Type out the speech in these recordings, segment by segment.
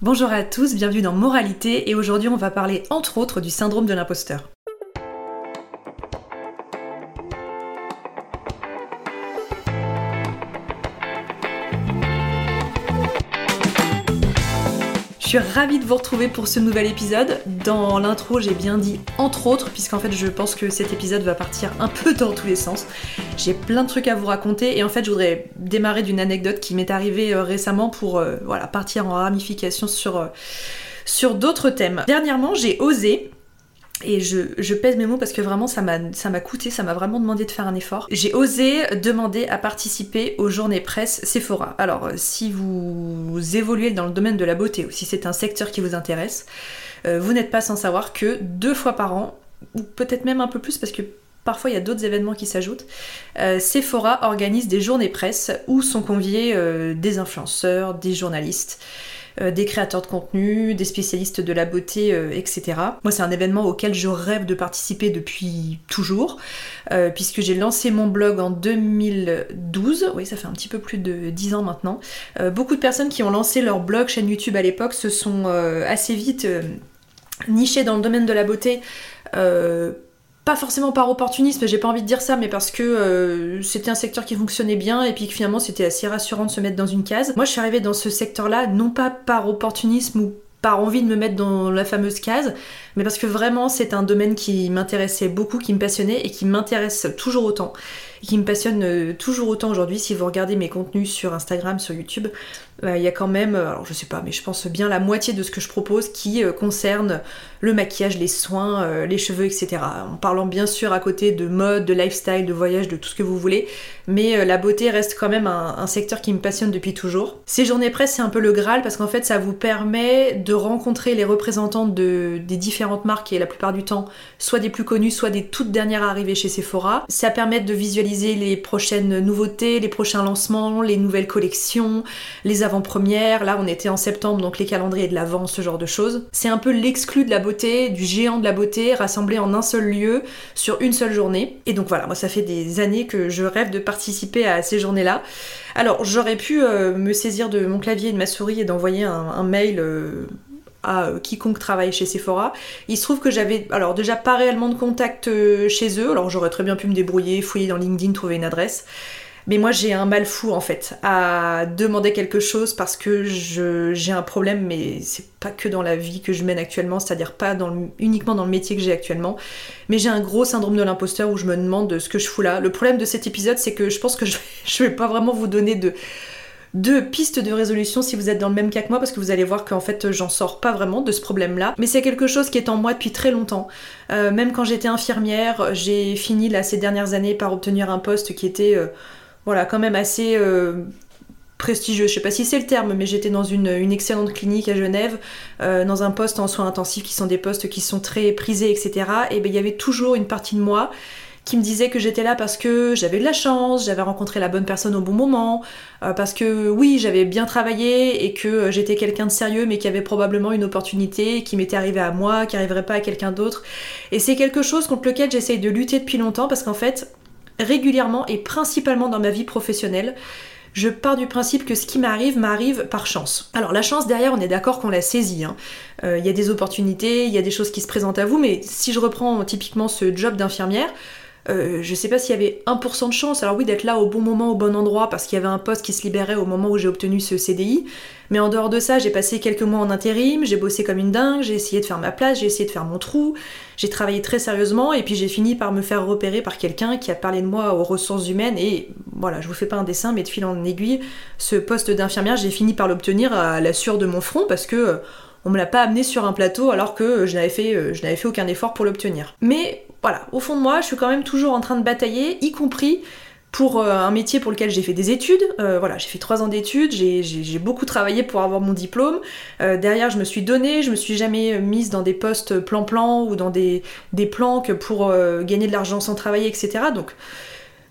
Bonjour à tous, bienvenue dans Moralité et aujourd'hui on va parler entre autres du syndrome de l'imposteur. Je suis ravie de vous retrouver pour ce nouvel épisode. Dans l'intro, j'ai bien dit entre autres, puisqu'en fait, je pense que cet épisode va partir un peu dans tous les sens. J'ai plein de trucs à vous raconter et en fait, je voudrais démarrer d'une anecdote qui m'est arrivée euh, récemment pour euh, voilà, partir en ramification euh, sur d'autres thèmes. Dernièrement, j'ai osé et je, pèse mes mots parce que vraiment ça m'a coûté, ça m'a vraiment demandé de faire un effort. J'ai osé demander à participer aux journées presse Sephora. Alors euh, si vous évoluez dans le domaine de la beauté ou si c'est un secteur qui vous intéresse, euh, vous n'êtes pas sans savoir que deux fois par an, ou peut-être même un peu plus parce que parfois il y a d'autres événements qui s'ajoutent, euh, Sephora organise des journées presse où sont conviés des influenceurs, des journalistes euh, des créateurs de contenu, des spécialistes de la beauté, euh, etc. Moi, c'est un événement auquel je rêve de participer depuis toujours, euh, puisque j'ai lancé mon blog en 2012. Oui, ça fait un petit peu plus de 10 ans maintenant. Beaucoup de personnes qui ont lancé leur blog, chaîne YouTube à l'époque, se sont assez vite nichées dans le domaine de la beauté. Pas forcément par opportunisme, j'ai pas envie de dire ça, mais parce que euh, c'était un secteur qui fonctionnait bien et puis que finalement c'était assez rassurant de se mettre dans une case. Moi je suis arrivée dans ce secteur-là non pas par opportunisme ou par envie de me mettre dans la fameuse case, mais parce que vraiment c'est un domaine qui m'intéressait beaucoup, qui me passionnait et qui m'intéresse toujours autant, et qui me passionne euh, toujours autant aujourd'hui. Si vous regardez mes contenus sur Instagram, sur YouTube, il y a quand même, euh, alors je sais pas, mais je pense bien la moitié de ce que je propose qui euh, concerne le maquillage, les soins, euh, les cheveux, etc. En parlant bien sûr à côté de mode, de lifestyle, de voyage, de tout ce que vous voulez, mais euh, la beauté reste quand même un, secteur qui me passionne depuis toujours. Ces journées presse, c'est un peu le Graal parce qu'en fait, ça vous permet de rencontrer les représentants de, des différentes marques et la plupart du temps, soit des plus connus, soit des toutes dernières arrivées chez Sephora. Ça permet de visualiser les prochaines nouveautés, les prochains lancements, les nouvelles collections, les avant-premières. Là, on était en septembre, donc les calendriers de l'avant, ce genre de choses. C'est un peu l'exclu de la beauté, du géant de la beauté, rassemblé en un seul lieu, sur une seule journée. Et donc voilà, moi, ça fait des années que je rêve de participer à ces journées-là. Alors, j'aurais pu euh, me saisir de mon clavier et de ma souris et d'envoyer un, mail. euh, à euh, quiconque travaille chez Sephora. Il se trouve que j'avais, alors déjà pas réellement de contact chez eux, alors j'aurais très bien pu me débrouiller, fouiller dans LinkedIn, trouver une adresse. Mais moi j'ai un mal fou en fait à demander quelque chose parce que j'ai un problème, mais c'est pas que dans la vie que je mène actuellement, c'est-à-dire pas dans uniquement dans le métier que j'ai actuellement, mais j'ai un gros syndrome de l'imposteur où je me demande de ce que je fous là. Le problème de cet épisode, c'est que je pense que je, je vais pas vraiment vous donner de deux pistes de résolution si vous êtes dans le même cas que moi parce que vous allez voir qu'en fait j'en sors pas vraiment de ce problème là mais c'est quelque chose qui est en moi depuis très longtemps. Euh, même quand j'étais infirmière j'ai fini là ces dernières années par obtenir un poste qui était euh, voilà quand même assez euh, prestigieux, je sais pas si c'est le terme, mais j'étais dans une, excellente clinique à Genève, euh, dans un poste en soins intensifs qui sont des postes qui sont très prisés, etc. Et ben il y avait toujours une partie de moi qui me disaient que j'étais là parce que j'avais de la chance, j'avais rencontré la bonne personne au bon moment, euh, parce que oui, j'avais bien travaillé et que j'étais quelqu'un de sérieux mais qui avait probablement une opportunité qui m'était arrivée à moi, qui n'arriverait pas à quelqu'un d'autre. Et c'est quelque chose contre lequel j'essaye de lutter depuis longtemps parce qu'en fait, régulièrement et principalement dans ma vie professionnelle, je pars du principe que ce qui m'arrive m'arrive par chance. Alors la chance derrière, on est d'accord qu'on la saisit. Hein. Euh, il y a des opportunités, il y a des choses qui se présentent à vous, mais si je reprends typiquement ce job d'infirmière, euh, je sais pas s'il y avait 1% de chance, alors oui, d'être là au bon moment, au bon endroit, parce qu'il y avait un poste qui se libérait au moment où j'ai obtenu ce CDI. Mais en dehors de ça, j'ai passé quelques mois en intérim, j'ai bossé comme une dingue, j'ai essayé de faire ma place, j'ai essayé de faire mon trou, j'ai travaillé très sérieusement, et puis j'ai fini par me faire repérer par quelqu'un qui a parlé de moi aux ressources humaines, et voilà, je vous fais pas un dessin, mais de fil en aiguille, ce poste d'infirmière, j'ai fini par l'obtenir à la sueur de mon front, parce que euh, on me l'a pas amené sur un plateau alors que je n'avais fait, euh, je n'avais fait aucun effort pour l'obtenir. Mais voilà, au fond de moi, je suis quand même toujours en train de batailler, y compris pour euh, un métier pour lequel j'ai fait des études. Euh, voilà, j'ai fait trois ans d'études, j'ai beaucoup travaillé pour avoir mon diplôme. Euh, derrière, je me suis donnée, je me suis jamais mise dans des postes plan-plan ou dans des, des planques pour gagner de l'argent sans travailler, etc. Donc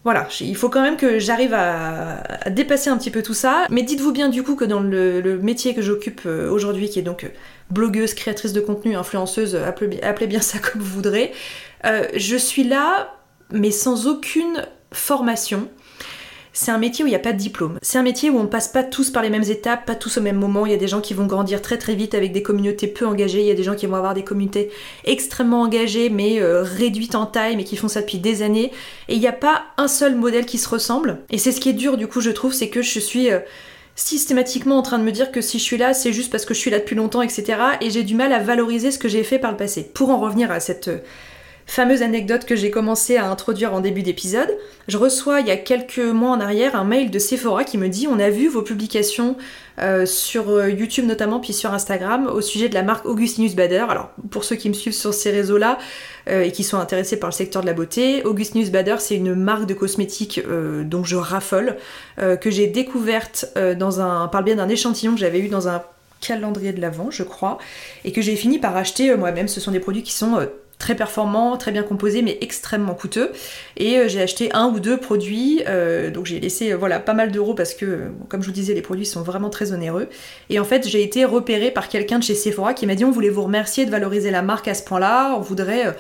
voilà, il faut quand même que j'arrive à, dépasser un petit peu tout ça. Mais dites-vous bien du coup que dans le, métier que j'occupe aujourd'hui, qui est donc blogueuse, créatrice de contenu, influenceuse, appelez bien ça comme vous voudrez, euh, je suis là, mais sans aucune formation. C'est un métier où il n'y a pas de diplôme. C'est un métier où on ne passe pas tous par les mêmes étapes, pas tous au même moment. Il y a des gens qui vont grandir très très vite avec des communautés peu engagées. Il y a des gens qui vont avoir des communautés extrêmement engagées mais euh, réduites en taille, mais qui font ça depuis des années. Et il n'y a pas un seul modèle qui se ressemble. Et c'est ce qui est dur du coup, je trouve, c'est que je suis euh, systématiquement en train de me dire que si je suis là, c'est juste parce que je suis là depuis longtemps, etc. Et j'ai du mal à valoriser ce que j'ai fait par le passé. Pour en revenir à cette fameuse anecdote que j'ai commencé à introduire en début d'épisode, je reçois il y a quelques mois en arrière un mail de Sephora qui me dit on a vu vos publications euh, sur euh, YouTube notamment puis sur Instagram au sujet de la marque Augustinus Bader. Alors pour ceux qui me suivent sur ces réseaux-là euh, et qui sont intéressés par le secteur de la beauté, Augustinus Bader c'est une marque de cosmétiques dont je raffole, que j'ai découverte dans un, par le biais d'un échantillon que j'avais eu dans un calendrier de l'Avent, je crois, et que j'ai fini par acheter moi-même. Ce sont des produits qui sont très performant, très bien composé, mais extrêmement coûteux. Et euh, j'ai acheté un ou deux produits, euh, donc j'ai laissé euh, voilà pas mal d'euros parce que, comme je vous disais, les produits sont vraiment très onéreux. Et en fait, j'ai été repérée par quelqu'un de chez Sephora qui m'a dit on voulait vous remercier de valoriser la marque à ce point-là, on voudrait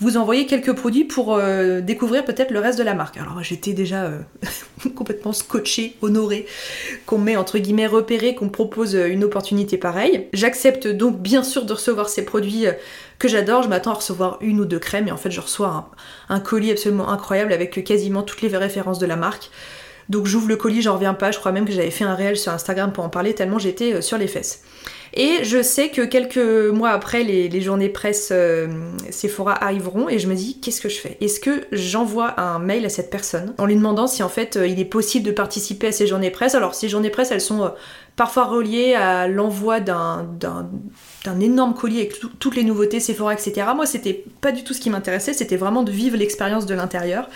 vous envoyer quelques produits pour découvrir peut-être le reste de la marque. Alors j'étais déjà complètement scotché, honoré qu'on m'ait entre guillemets repéré, qu'on propose une opportunité pareille. J'accepte donc bien sûr de recevoir ces produits que j'adore. Je m'attends à recevoir une ou deux crèmes et en fait je reçois un, colis absolument incroyable avec quasiment toutes les références de la marque. Donc j'ouvre le colis, j'en reviens pas. Je crois même que j'avais fait un réel sur Instagram pour en parler tellement j'étais euh, sur les fesses. Et je sais que quelques mois après, les, journées presse euh, Sephora arriveront et je me dis qu'est-ce que je fais? Est-ce que j'envoie un mail à cette personne en lui demandant si en fait euh, il est possible de participer à ces journées presse? Alors ces journées presse, elles sont parfois reliées à l'envoi d'un d'un énorme colis avec toutes les nouveautés Sephora, etc. Moi, c'était pas du tout ce qui m'intéressait, c'était vraiment de vivre l'expérience de l'intérieur.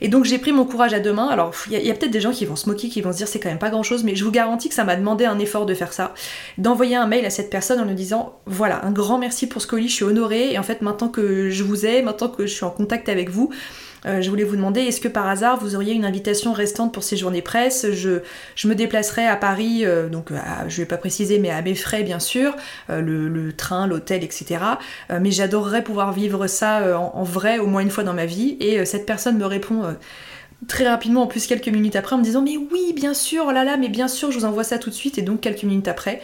Et donc j'ai pris mon courage à deux mains. Alors il y a, peut-être des gens qui vont se moquer, qui vont se dire c'est quand même pas grand chose, mais je vous garantis que ça m'a demandé un effort de faire ça, d'envoyer un mail à cette personne en lui disant voilà un grand merci pour ce colis, je suis honorée et en fait maintenant que je vous ai, maintenant que je suis en contact avec vous, euh, je voulais vous demander, est-ce que par hasard vous auriez une invitation restante pour ces journées presse je, me déplacerai à Paris, euh, donc je vais pas préciser, mais à mes frais bien sûr, euh, le, train, l'hôtel, etc. mais j'adorerais pouvoir vivre ça en, vrai au moins une fois dans ma vie. Et cette personne me répond très rapidement, en plus quelques minutes après, en me disant mais oui, bien sûr, oh là là, mais bien sûr, je vous envoie ça tout de suite. Et donc quelques minutes après,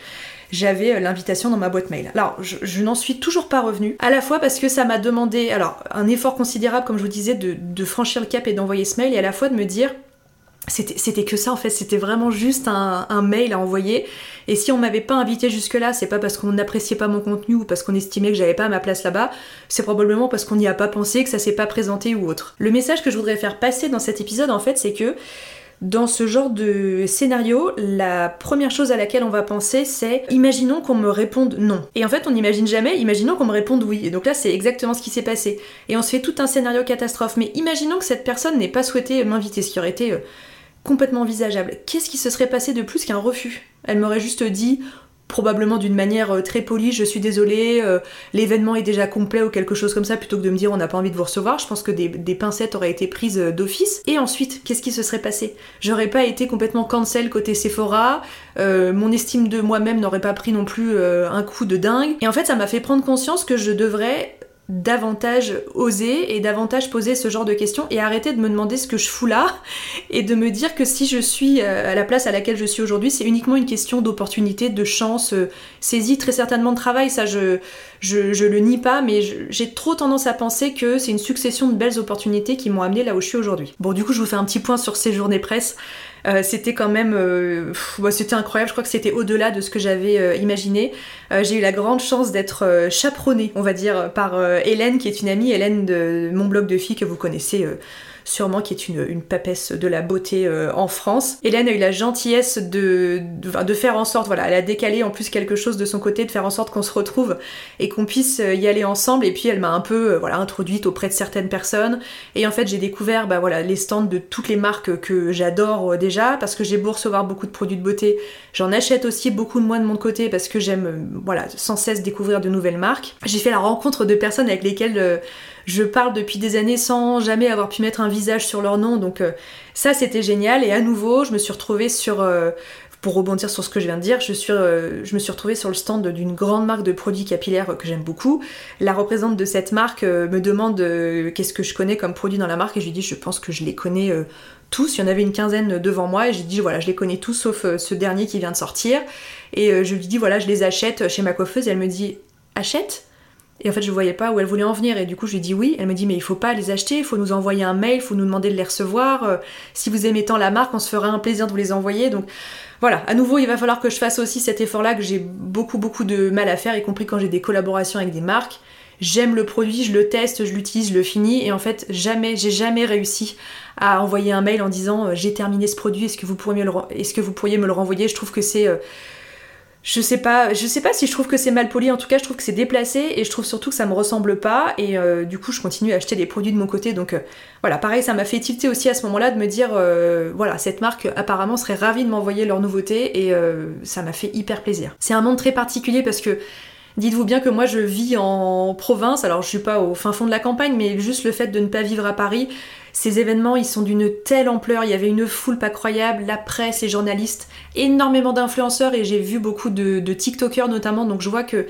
j'avais euh, l'invitation dans ma boîte mail. Alors, je, n'en suis toujours pas revenue, à la fois parce que ça m'a demandé, alors, un effort considérable, comme je vous disais, de, franchir le cap et d'envoyer ce mail, et à la fois de me dire, c'était que ça en fait, c'était vraiment juste un, mail à envoyer. Et si on m'avait pas invité jusque-là, c'est pas parce qu'on n'appréciait pas mon contenu ou parce qu'on estimait que j'avais pas ma place là-bas, c'est probablement parce qu'on n'y a pas pensé, que ça s'est pas présenté ou autre. Le message que je voudrais faire passer dans cet épisode en fait, c'est que dans ce genre de scénario, la première chose à laquelle on va penser, c'est imaginons qu'on me réponde non. Et en fait, on n'imagine jamais, imaginons qu'on me réponde oui. Et donc là, c'est exactement ce qui s'est passé. Et on se fait tout un scénario catastrophe. Mais imaginons que cette personne n'ait pas souhaité m'inviter, ce qui aurait été euh, complètement envisageable. Qu'est-ce qui se serait passé de plus qu'un refus? Elle m'aurait juste dit probablement d'une manière euh, très polie, je suis désolée, euh, l'événement est déjà complet ou quelque chose comme ça, plutôt que de me dire on n'a pas envie de vous recevoir. Je pense que des, pincettes auraient été prises euh, d'office. Et ensuite, qu'est-ce qui se serait passé? J'aurais pas été complètement cancel côté Sephora, mon estime de moi-même n'aurait pas pris non plus un coup de dingue. Et en fait, ça m'a fait prendre conscience que je devrais davantage oser et davantage poser ce genre de questions et arrêter de me demander ce que je fous là et de me dire que si je suis euh, à la place à laquelle je suis aujourd'hui, c'est uniquement une question d'opportunité, de chance, euh, saisie, très certainement de travail, ça je, je, le nie pas, mais j'ai trop tendance à penser que c'est une succession de belles opportunités qui m'ont amené là où je suis aujourd'hui. Bon du coup je vous fais un petit point sur ces journées presse. Euh, c'était quand même, euh, bah, c'était incroyable. Je crois que c'était au-delà de ce que j'avais euh, imaginé. j'ai eu la grande chance d'être chaperonnée, on va dire, par Hélène, qui est une amie, Hélène de mon blog de filles que vous connaissez sûrement qui est une, papesse de la beauté euh, en France. Hélène a eu la gentillesse de, de, faire en sorte, voilà, elle a décalé en plus quelque chose de son côté, de faire en sorte qu'on se retrouve et qu'on puisse euh, y aller ensemble. Et puis elle m'a un peu, euh, voilà, introduite auprès de certaines personnes. Et en fait, j'ai découvert, bah voilà, les stands de toutes les marques que j'adore déjà, parce que j'ai beau recevoir beaucoup de produits de beauté, j'en achète aussi beaucoup de moi de mon côté parce que j'aime, voilà, sans cesse découvrir de nouvelles marques. J'ai fait la rencontre de personnes avec lesquelles je parle depuis des années sans jamais avoir pu mettre un visage sur leur nom, donc euh, ça c'était génial. Et à nouveau, je me suis retrouvée sur, euh, pour rebondir sur ce que je viens de dire, je, euh, je me suis retrouvée sur le stand d'une grande marque de produits capillaires que j'aime beaucoup. La représentante de cette marque me demande qu'est-ce que je connais comme produit dans la marque et je lui dis je pense que je les connais tous. Il y en avait une quinzaine devant moi et j'ai dit voilà je les connais tous sauf ce dernier qui vient de sortir. Et je lui dis voilà je les achète chez ma coiffeuse elle me dit achète? Et en fait, je voyais pas où elle voulait en venir. Et du coup, je lui dis oui. Elle me dit, mais il faut pas les acheter, il faut nous envoyer un mail, il faut nous demander de les recevoir. Euh, si vous aimez tant la marque, on se fera un plaisir de vous les envoyer. Donc voilà, à nouveau, il va falloir que je fasse aussi cet effort-là que j'ai beaucoup, beaucoup de mal à faire, y compris quand j'ai des collaborations avec des marques. J'aime le produit, je le teste, je l'utilise, je le finis. Et en fait, jamais, j'ai jamais réussi à envoyer un mail en disant euh, j'ai terminé ce produit, est-ce que, vous pourriez me le, est-ce que vous pourriez me le renvoyer? Je trouve que c'est. Euh, je sais pas, je sais pas si je trouve que c'est mal poli, en tout cas je trouve que c'est déplacé et je trouve surtout que ça me ressemble pas. Et euh, du coup je continue à acheter des produits de mon côté. Donc euh, voilà pareil ça m'a fait tilter aussi à ce moment-là de me dire euh, voilà cette marque apparemment serait ravie de m'envoyer leurs nouveautés et ça m'a fait hyper plaisir. C'est un monde très particulier parce que Dites-vous bien que moi je vis en province, alors je suis pas au fin fond de la campagne, mais juste le fait de ne pas vivre à Paris, ces événements ils sont d'une telle ampleur, il y avait une foule pas croyable, la presse, les journalistes, énormément d'influenceurs et j'ai vu beaucoup de, TikTokers notamment, donc je vois que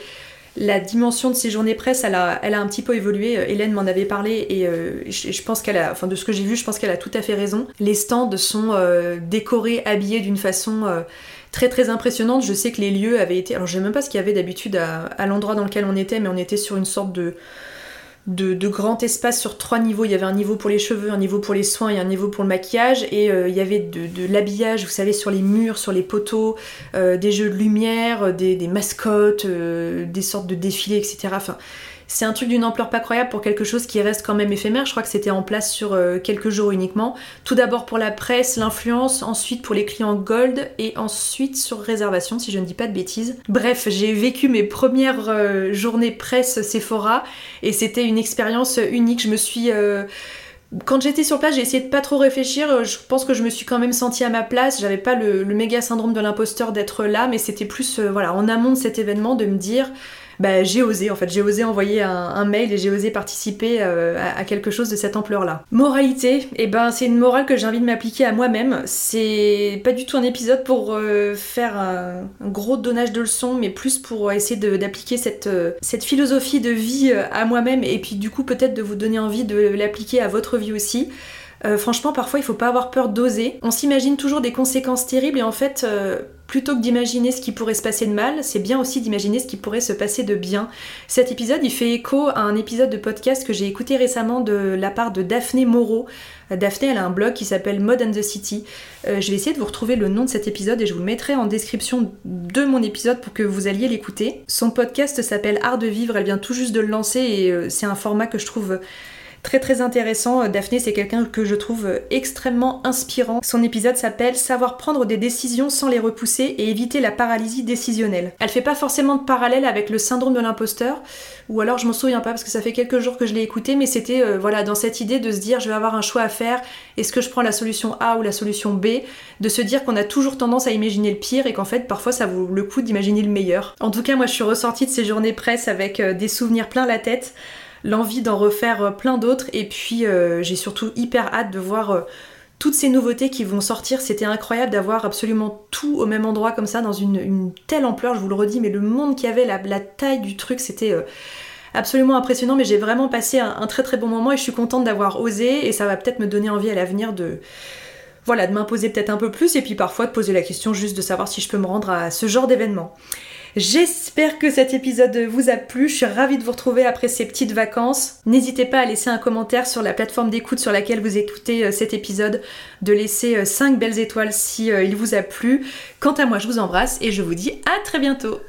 la dimension de ces journées presse, elle a, un petit peu évolué. Euh, Hélène m'en avait parlé et euh, je, pense qu'elle a, enfin de ce que j'ai vu, je pense qu'elle a tout à fait raison. Les stands sont euh, décorés, habillés d'une façon très très impressionnante. Je sais que les lieux avaient été. Alors, je sais même pas ce qu'il y avait d'habitude à, l'endroit dans lequel on était, mais on était sur une sorte de, de, grand espace sur trois niveaux. Il y avait un niveau pour les cheveux, un niveau pour les soins et un niveau pour le maquillage. Et euh, il y avait de, l'habillage, vous savez, sur les murs, sur les poteaux, euh, des jeux de lumière, des, des mascottes, euh, des sortes de défilés, etc. Enfin, c'est un truc d'une ampleur pas croyable pour quelque chose qui reste quand même éphémère. Je crois que c'était en place sur euh, quelques jours uniquement. Tout d'abord pour la presse, l'influence, ensuite pour les clients gold et ensuite sur réservation si je ne dis pas de bêtises. Bref, j'ai vécu mes premières euh, journées presse Sephora et c'était une expérience unique. Je me suis euh, quand j'étais sur place, j'ai essayé de pas trop réfléchir. Je pense que je me suis quand même sentie à ma place. J'avais pas le, méga syndrome de l'imposteur d'être là, mais c'était plus, voilà, en amont de cet événement, de me dire, bah, j'ai osé en fait, j'ai osé envoyer un, mail et j'ai osé participer euh, à, quelque chose de cette ampleur-là. Moralité, et eh ben c'est une morale que j'ai envie de m'appliquer à moi-même. C'est pas du tout un épisode pour euh, faire un, gros donnage de leçons, mais plus pour essayer d'appliquer euh, cette philosophie de vie à moi-même et puis du coup peut-être de vous donner envie de l'appliquer à votre vie aussi. Franchement, parfois, il faut pas avoir peur d'oser. On s'imagine toujours des conséquences terribles et en fait, plutôt que d'imaginer ce qui pourrait se passer de mal, c'est bien aussi d'imaginer ce qui pourrait se passer de bien. Cet épisode, il fait écho à un épisode de podcast que j'ai écouté récemment de la part de Daphné Moreau. Daphné, elle a un blog qui s'appelle Mod and the City. Euh, je vais essayer de vous retrouver le nom de cet épisode et je vous le mettrai en description de mon épisode pour que vous alliez l'écouter. Son podcast s'appelle Art de vivre, elle vient tout juste de le lancer et euh, c'est un format que je trouve Très très intéressant. Daphné, c'est quelqu'un que je trouve extrêmement inspirant. Son épisode s'appelle Savoir prendre des décisions sans les repousser et éviter la paralysie décisionnelle. Elle fait pas forcément de parallèle avec le syndrome de l'imposteur, ou alors je m'en souviens pas parce que ça fait quelques jours que je l'ai écouté, mais c'était euh, voilà dans cette idée de se dire je vais avoir un choix à faire, est-ce que je prends la solution A ou la solution B, de se dire qu'on a toujours tendance à imaginer le pire et qu'en fait parfois ça vaut le coup d'imaginer le meilleur. En tout cas moi je suis ressortie de ces journées presse avec euh, des souvenirs plein la tête l'envie d'en refaire euh, plein d'autres. Et puis j'ai surtout hyper hâte de voir toutes ces nouveautés qui vont sortir, c'était incroyable d'avoir absolument tout au même endroit comme ça, dans une, telle ampleur, je vous le redis, mais le monde qu'il y avait, la, taille du truc, c'était euh, absolument impressionnant, mais j'ai vraiment passé un, très très bon moment et je suis contente d'avoir osé. Et ça va peut-être me donner envie à l'avenir de... Voilà, de m'imposer peut-être un peu plus et puis parfois de poser la question juste de savoir si je peux me rendre à ce genre d'événement. J'espère que cet épisode vous a plu. Je suis ravie de vous retrouver après ces petites vacances. N'hésitez pas à laisser un commentaire sur la plateforme d'écoute sur laquelle vous écoutez euh, cet épisode, de laisser 5 euh, belles étoiles si euh, il vous a plu. Quant à moi, je vous embrasse et je vous dis à très bientôt.